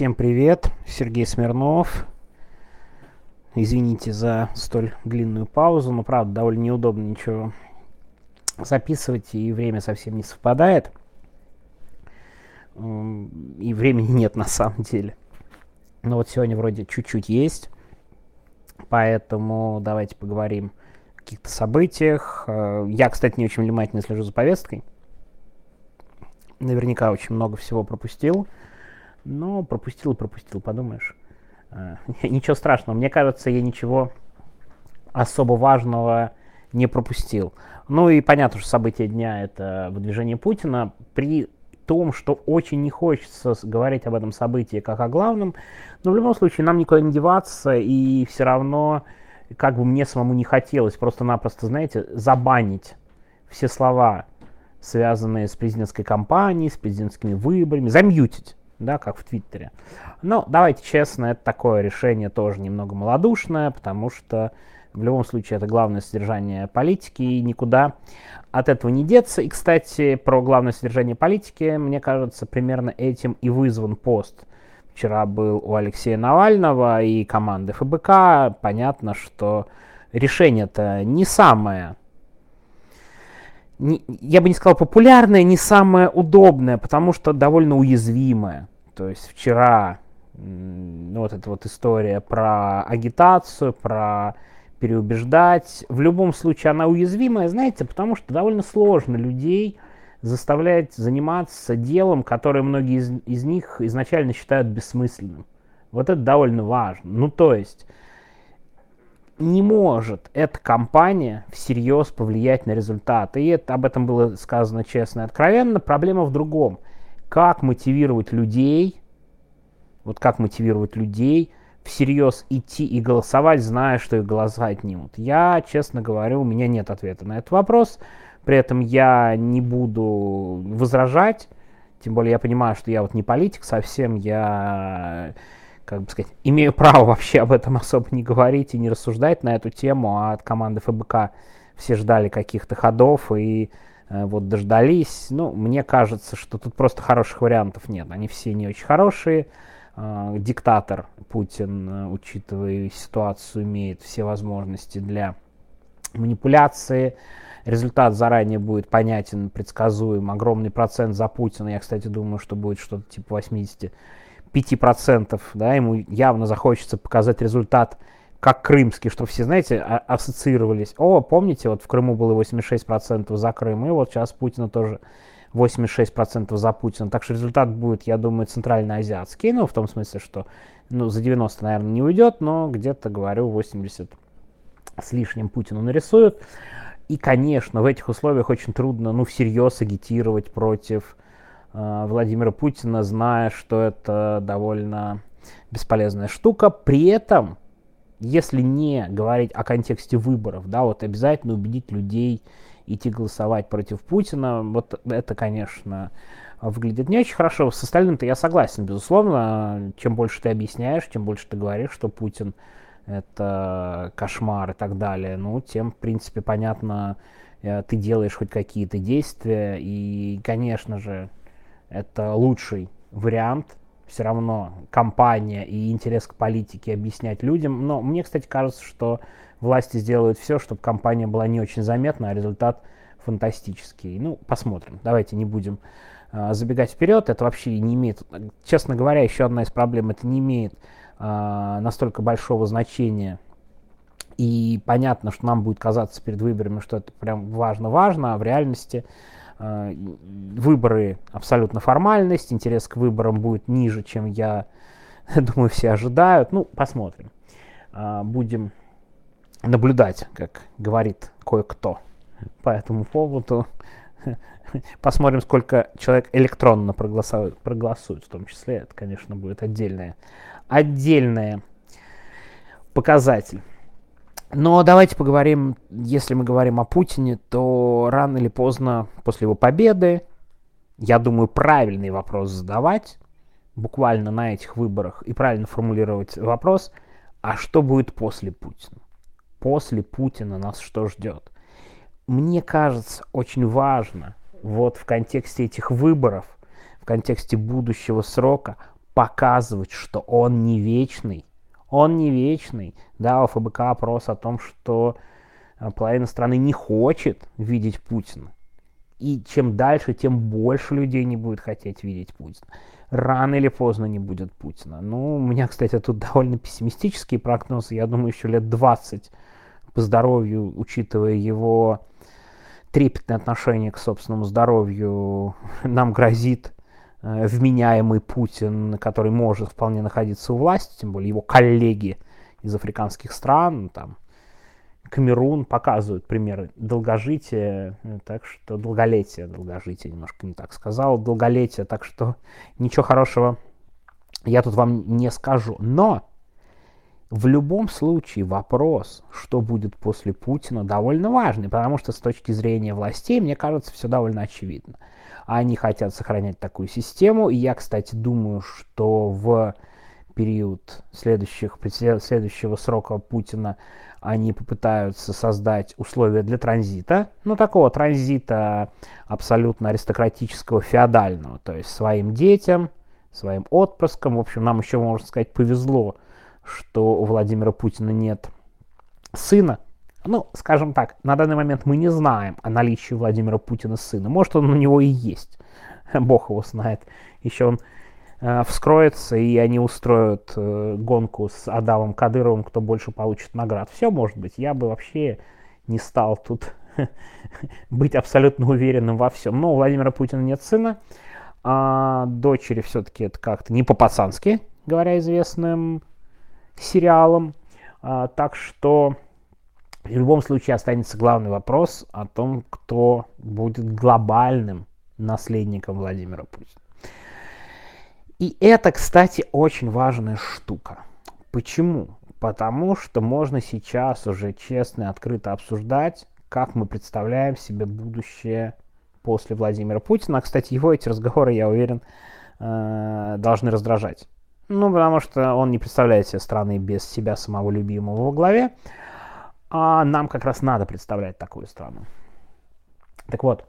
Всем привет, Сергей Смирнов. Извините за столь длинную паузу, но правда довольно неудобно ничего записывать, и время совсем не совпадает. И времени нет на самом деле. Но вот сегодня вроде чуть-чуть есть, поэтому давайте поговорим о каких-то событиях. Э, я, кстати, не очень внимательно слежу за повесткой. Наверняка очень много всего пропустил. Но пропустил и пропустил, подумаешь. А, ничего страшного. Мне кажется, я ничего особо важного не пропустил. Ну и понятно, что события дня это выдвижение Путина. При том, что очень не хочется говорить об этом событии как о главном, но в любом случае нам никуда не деваться, и все равно, как бы мне самому не хотелось, просто-напросто, знаете, забанить все слова, связанные с президентской кампанией, с президентскими выборами, замьютить да, как в Твиттере. Но давайте честно, это такое решение тоже немного малодушное, потому что в любом случае это главное содержание политики, и никуда от этого не деться. И, кстати, про главное содержание политики, мне кажется, примерно этим и вызван пост. Вчера был у Алексея Навального и команды ФБК. Понятно, что решение-то не самое не, я бы не сказал популярное, не самое удобное, потому что довольно уязвимое. То есть вчера ну, вот эта вот история про агитацию, про переубеждать. В любом случае она уязвимая, знаете, потому что довольно сложно людей заставлять заниматься делом, которое многие из, из них изначально считают бессмысленным. Вот это довольно важно. Ну, то есть, не может эта компания всерьез повлиять на результаты. И это, об этом было сказано честно и откровенно. Проблема в другом – как мотивировать людей, вот как мотивировать людей всерьез идти и голосовать, зная, что их голоса отнимут. Я, честно говорю, у меня нет ответа на этот вопрос. При этом я не буду возражать, тем более я понимаю, что я вот не политик совсем, я, как бы сказать, имею право вообще об этом особо не говорить и не рассуждать на эту тему, а от команды ФБК все ждали каких-то ходов и Э, вот дождались. Ну, мне кажется, что тут просто хороших вариантов нет. Они все не очень хорошие. Э, диктатор Путин, э, учитывая ситуацию, имеет все возможности для манипуляции. Результат заранее будет понятен, предсказуем. Огромный процент за Путина. Я, кстати, думаю, что будет что-то типа 85%. Да, ему явно захочется показать результат как крымский, что все, знаете, а, ассоциировались. О, помните, вот в Крыму было 86% за Крым, и вот сейчас Путина тоже 86% за Путина. Так что результат будет, я думаю, центральноазиатский. Ну, в том смысле, что ну, за 90, наверное, не уйдет, но где-то, говорю, 80 с лишним Путину нарисуют. И, конечно, в этих условиях очень трудно, ну, всерьез агитировать против Владимира Путина, зная, что это довольно бесполезная штука. При этом если не говорить о контексте выборов, да, вот обязательно убедить людей идти голосовать против Путина, вот это, конечно, выглядит не очень хорошо. С остальным-то я согласен, безусловно. Чем больше ты объясняешь, чем больше ты говоришь, что Путин это кошмар и так далее, ну, тем, в принципе, понятно, э, ты делаешь хоть какие-то действия. И, конечно же, это лучший вариант все равно компания и интерес к политике объяснять людям. Но мне, кстати, кажется, что власти сделают все, чтобы компания была не очень заметна, а результат фантастический. Ну, посмотрим. Давайте не будем э, забегать вперед. Это вообще не имеет, честно говоря, еще одна из проблем, это не имеет э, настолько большого значения. И понятно, что нам будет казаться перед выборами, что это прям важно-важно, а в реальности выборы абсолютно формальность, интерес к выборам будет ниже, чем я думаю, все ожидают. Ну, посмотрим. Э, будем наблюдать, как говорит кое-кто по этому поводу. Посмотрим, сколько человек электронно проголосует, проголосует в том числе. Это, конечно, будет отдельная, отдельная показатель. Но давайте поговорим, если мы говорим о Путине, то рано или поздно после его победы, я думаю, правильный вопрос задавать буквально на этих выборах и правильно формулировать вопрос, а что будет после Путина? После Путина нас что ждет? Мне кажется, очень важно вот в контексте этих выборов, в контексте будущего срока показывать, что он не вечный. Он не вечный. Да, ФБК опрос о том, что э, половина страны не хочет видеть Путина. И чем дальше, тем больше людей не будет хотеть видеть Путина. Рано или поздно не будет Путина. Ну, у меня, кстати, тут довольно пессимистические прогнозы. Я думаю, еще лет 20 по здоровью, учитывая его трепетное отношение к собственному здоровью, нам грозит вменяемый Путин, который может вполне находиться у власти, тем более его коллеги из африканских стран, там, Камерун показывают примеры долгожития, э, так что долголетия, долгожития немножко не так сказал, долголетия, так что ничего хорошего я тут вам не скажу. Но в любом случае вопрос, что будет после Путина, довольно важный, потому что с точки зрения властей, мне кажется, все довольно очевидно. Они хотят сохранять такую систему, и я, кстати, думаю, что в период следующих, следующего срока Путина они попытаются создать условия для транзита, ну, такого транзита абсолютно аристократического, феодального, то есть своим детям, своим отпрыскам, в общем, нам еще, можно сказать, повезло, что у Владимира Путина нет сына. Ну, скажем так, на данный момент мы не знаем о наличии Владимира Путина сына. Может, он у него и есть. Бог его знает. Еще он э, вскроется, и они устроят э, гонку с Адамом Кадыровым, кто больше получит наград. Все может быть. Я бы вообще не стал тут быть абсолютно уверенным во всем. Но у Владимира Путина нет сына. А дочери все-таки это как-то не по-пацански, говоря известным сериалом. А, так что в любом случае останется главный вопрос о том, кто будет глобальным наследником Владимира Путина. И это, кстати, очень важная штука. Почему? Потому что можно сейчас уже честно и открыто обсуждать, как мы представляем себе будущее после Владимира Путина. А, кстати, его эти разговоры, я уверен, э, должны раздражать. Ну, потому что он не представляет себе страны без себя самого любимого во главе. А нам как раз надо представлять такую страну. Так вот,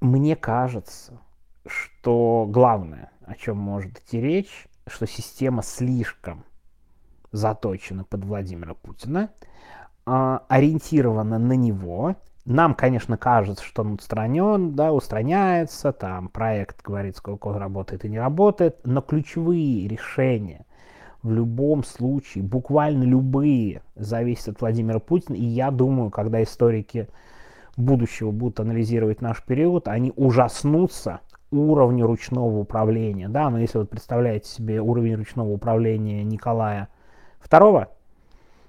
мне кажется, что главное, о чем может идти речь, что система слишком заточена под Владимира Путина, а, ориентирована на него, нам, конечно, кажется, что он устранен, да, устраняется, там проект говорит, сколько он работает и не работает, но ключевые решения в любом случае, буквально любые, зависят от Владимира Путина. И я думаю, когда историки будущего будут анализировать наш период, они ужаснутся уровню ручного управления. Да, но если вы представляете себе уровень ручного управления Николая II,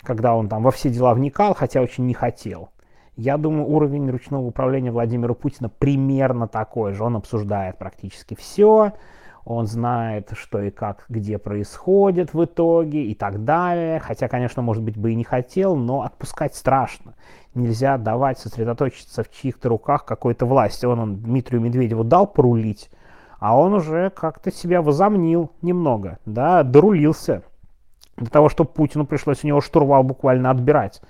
когда он там во все дела вникал, хотя очень не хотел – я думаю, уровень ручного управления Владимира Путина примерно такой же. Он обсуждает практически все, он знает, что и как, где происходит в итоге и так далее. Хотя, конечно, может быть, бы и не хотел, но отпускать страшно. Нельзя давать сосредоточиться в чьих-то руках какой-то власти. Он, он Дмитрию Медведеву дал порулить, а он уже как-то себя возомнил немного, да, дорулился. Для того, чтобы Путину пришлось у него штурвал буквально отбирать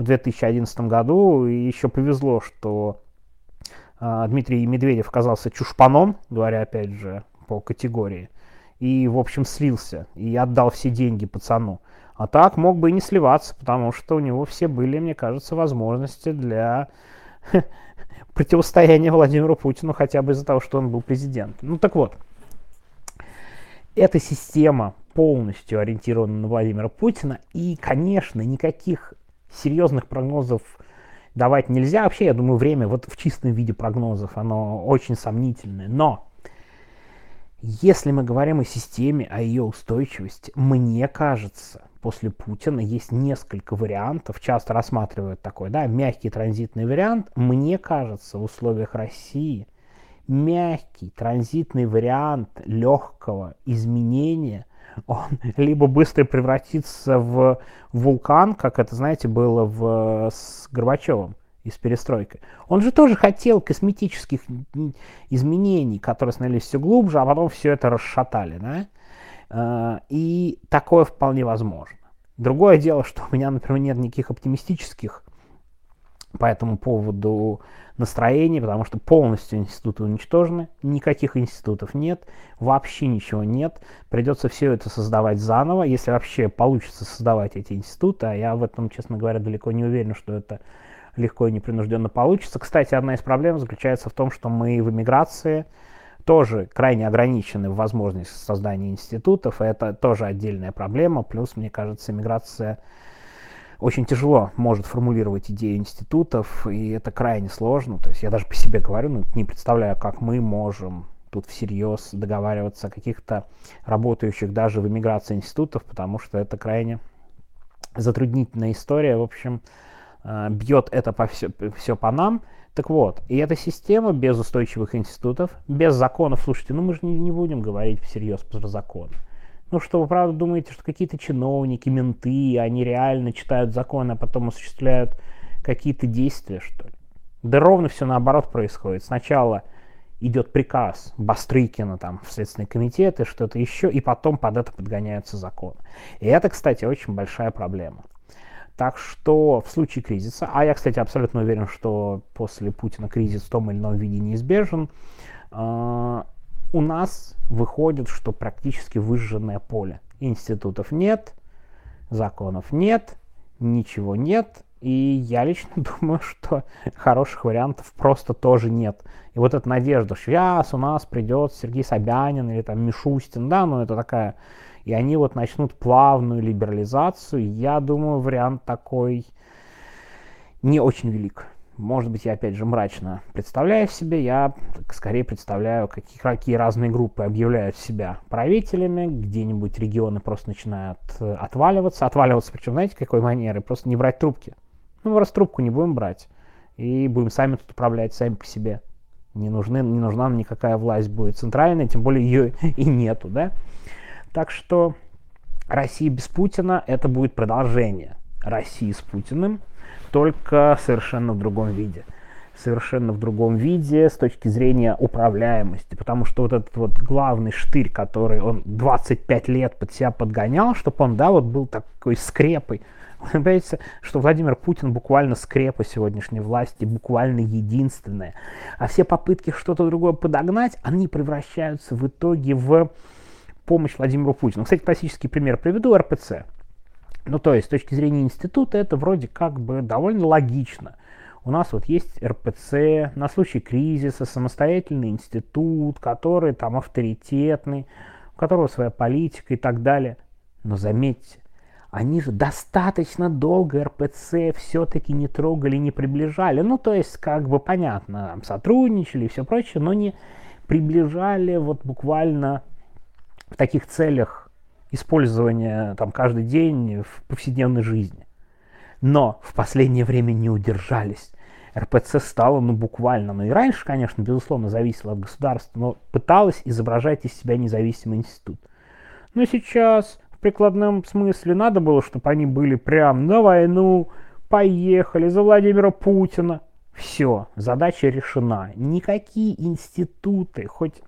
в 2011 году. И еще повезло, что э, Дмитрий Медведев оказался чушпаном, говоря опять же по категории. И, в общем, слился и отдал все деньги пацану. А так мог бы и не сливаться, потому что у него все были, мне кажется, возможности для противостояния Владимиру Путину хотя бы из-за того, что он был президентом. Ну так вот, эта система полностью ориентирована на Владимира Путина, и, конечно, никаких серьезных прогнозов давать нельзя. Вообще, я думаю, время вот в чистом виде прогнозов, оно очень сомнительное. Но если мы говорим о системе, о ее устойчивости, мне кажется, после Путина есть несколько вариантов, часто рассматривают такой, да, мягкий транзитный вариант. Мне кажется, в условиях России мягкий транзитный вариант легкого изменения он либо быстро превратится в вулкан, как это, знаете, было в, с Горбачевым и с перестройкой. Он же тоже хотел косметических изменений, которые становились все глубже, а потом все это расшатали, да? А, и такое вполне возможно. Другое дело, что у меня, например, нет никаких оптимистических по этому поводу настроение, потому что полностью институты уничтожены, никаких институтов нет, вообще ничего нет, придется все это создавать заново, если вообще получится создавать эти институты, а я в этом, честно говоря, далеко не уверен, что это легко и непринужденно получится. Кстати, одна из проблем заключается в том, что мы в эмиграции тоже крайне ограничены в возможности создания институтов, и это тоже отдельная проблема, плюс, мне кажется, эмиграция очень тяжело может формулировать идею институтов, и это крайне сложно. То есть я даже по себе говорю, ну, не представляю, как мы можем тут всерьез договариваться о каких-то работающих даже в эмиграции институтов, потому что это крайне затруднительная история. В общем, э, бьет это по все, все по нам. Так вот, и эта система без устойчивых институтов, без законов, слушайте, ну мы же не, не будем говорить всерьез про законы. Ну что, вы правда думаете, что какие-то чиновники, менты, они реально читают законы, а потом осуществляют какие-то действия, что ли? Да ровно все наоборот происходит. Сначала идет приказ Бастрыкина там, в Следственный комитет и что-то еще, и потом под это подгоняются законы. И это, кстати, очень большая проблема. Так что в случае кризиса, а я, кстати, абсолютно уверен, что после Путина кризис в том или ином виде неизбежен, а, у нас выходит, что практически выжженное поле. Институтов нет, законов нет, ничего нет, и я лично думаю, что хороших вариантов просто тоже нет. И вот эта надежда, что сейчас у нас придет Сергей Собянин или там Мишустин, да, ну это такая, и они вот начнут плавную либерализацию, я думаю, вариант такой не очень велик. Может быть, я опять же мрачно представляю себе, я скорее представляю, какие, какие разные группы объявляют себя правителями, где-нибудь регионы просто начинают э, отваливаться, отваливаться, причем, знаете, какой манеры, просто не брать трубки. Ну, раз трубку не будем брать, и будем сами тут управлять, сами по себе. Не, нужны, не нужна нам никакая власть будет центральная, тем более ее и нету, да. Так что Россия без Путина это будет продолжение России с Путиным, только совершенно в другом виде. Совершенно в другом виде с точки зрения управляемости. Потому что вот этот вот главный штырь, который он 25 лет под себя подгонял, чтобы он, да, вот был такой скрепой. Вы понимаете, что Владимир Путин буквально скрепа сегодняшней власти, буквально единственная. А все попытки что-то другое подогнать, они превращаются в итоге в помощь Владимиру Путину. Кстати, классический пример приведу РПЦ. Ну, то есть, с точки зрения института, это вроде как бы довольно логично. У нас вот есть РПЦ, на случай кризиса, самостоятельный институт, который там авторитетный, у которого своя политика и так далее. Но заметьте, они же достаточно долго РПЦ все-таки не трогали, не приближали. Ну, то есть, как бы понятно, сотрудничали и все прочее, но не приближали вот буквально в таких целях использования там каждый день в повседневной жизни. Но в последнее время не удержались. РПЦ стало, ну, буквально, ну и раньше, конечно, безусловно, зависело от государства, но пыталась изображать из себя независимый институт. Но сейчас в прикладном смысле надо было, чтобы они были прям на войну, поехали за Владимира Путина. Все, задача решена. Никакие институты, хоть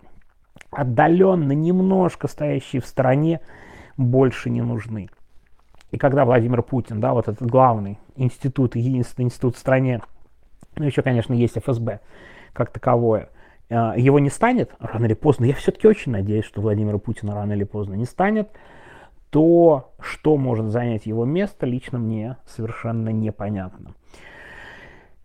отдаленно, немножко стоящие в стороне, больше не нужны. И когда Владимир Путин, да, вот этот главный институт, единственный институт в стране, ну еще, конечно, есть ФСБ как таковое, э, его не станет рано или поздно, я все-таки очень надеюсь, что Владимира Путина рано или поздно не станет, то что может занять его место, лично мне совершенно непонятно.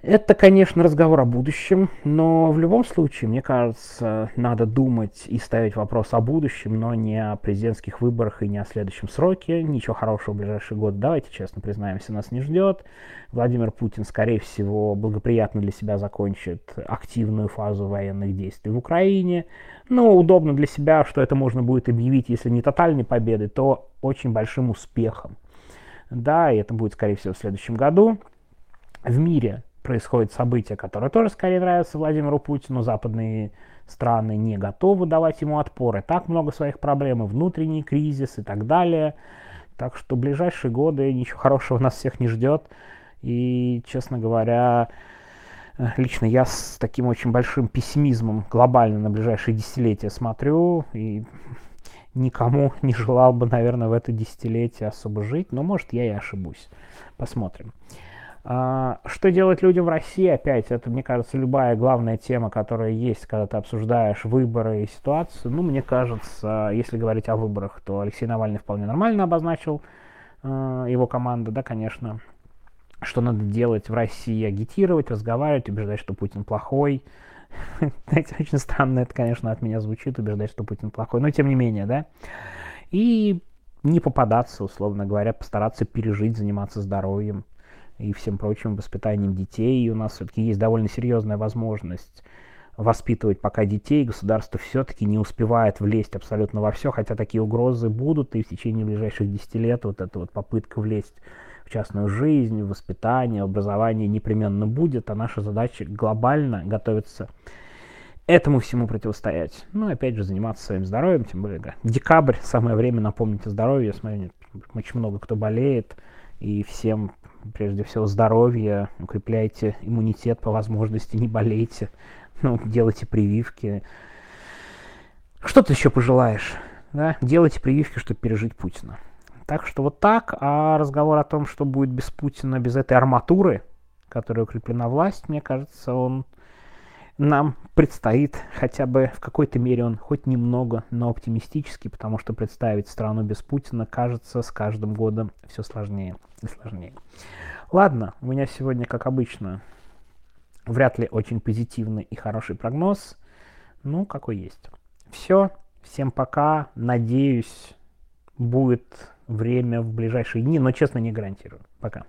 Это, конечно, разговор о будущем, но в любом случае, мне кажется, надо думать и ставить вопрос о будущем, но не о президентских выборах и не о следующем сроке. Ничего хорошего в ближайший год, давайте честно признаемся, нас не ждет. Владимир Путин, скорее всего, благоприятно для себя закончит активную фазу военных действий в Украине. Но удобно для себя, что это можно будет объявить, если не тотальной победой, то очень большим успехом. Да, и это будет, скорее всего, в следующем году. В мире происходят события, которые тоже скорее нравятся Владимиру Путину. Западные страны не готовы давать ему отпор. И так много своих проблем, и внутренний кризис и так далее. Так что в ближайшие годы ничего хорошего нас всех не ждет. И, честно говоря, лично я с таким очень большим пессимизмом глобально на ближайшие десятилетия смотрю. И никому не желал бы, наверное, в это десятилетие особо жить. Но, может, я и ошибусь. Посмотрим. А, что делать людям в России опять? Это, мне кажется, любая главная тема, которая есть, когда ты обсуждаешь выборы и ситуацию. Ну, мне кажется, если говорить о выборах, то Алексей Навальный вполне нормально обозначил э, его команда, да, конечно, что надо делать в России, агитировать, разговаривать, убеждать, что Путин плохой. Знаете, очень странно это, конечно, от меня звучит, убеждать, что Путин плохой, но тем не менее, да. И не попадаться, условно говоря, постараться пережить, заниматься здоровьем и всем прочим воспитанием детей. И у нас все-таки есть довольно серьезная возможность воспитывать пока детей. Государство все-таки не успевает влезть абсолютно во все, хотя такие угрозы будут, и в течение ближайших 10 лет вот эта вот попытка влезть в частную жизнь, в воспитание, образование непременно будет, а наша задача глобально готовиться этому всему противостоять. Ну, опять же, заниматься своим здоровьем, тем более, да. Декабрь, самое время напомнить о здоровье. Я смотрю, очень много кто болеет, и всем, прежде всего, здоровье, укрепляйте иммунитет по возможности, не болейте, ну, делайте прививки. Что ты еще пожелаешь? Да? Делайте прививки, чтобы пережить Путина. Так что вот так, а разговор о том, что будет без Путина, без этой арматуры, которая укреплена власть, мне кажется, он нам предстоит хотя бы в какой-то мере он хоть немного, но оптимистически, потому что представить страну без Путина кажется с каждым годом все сложнее и сложнее. Ладно, у меня сегодня, как обычно, вряд ли очень позитивный и хороший прогноз. Ну, какой есть. Все, всем пока. Надеюсь, будет время в ближайшие дни, но честно не гарантирую. Пока.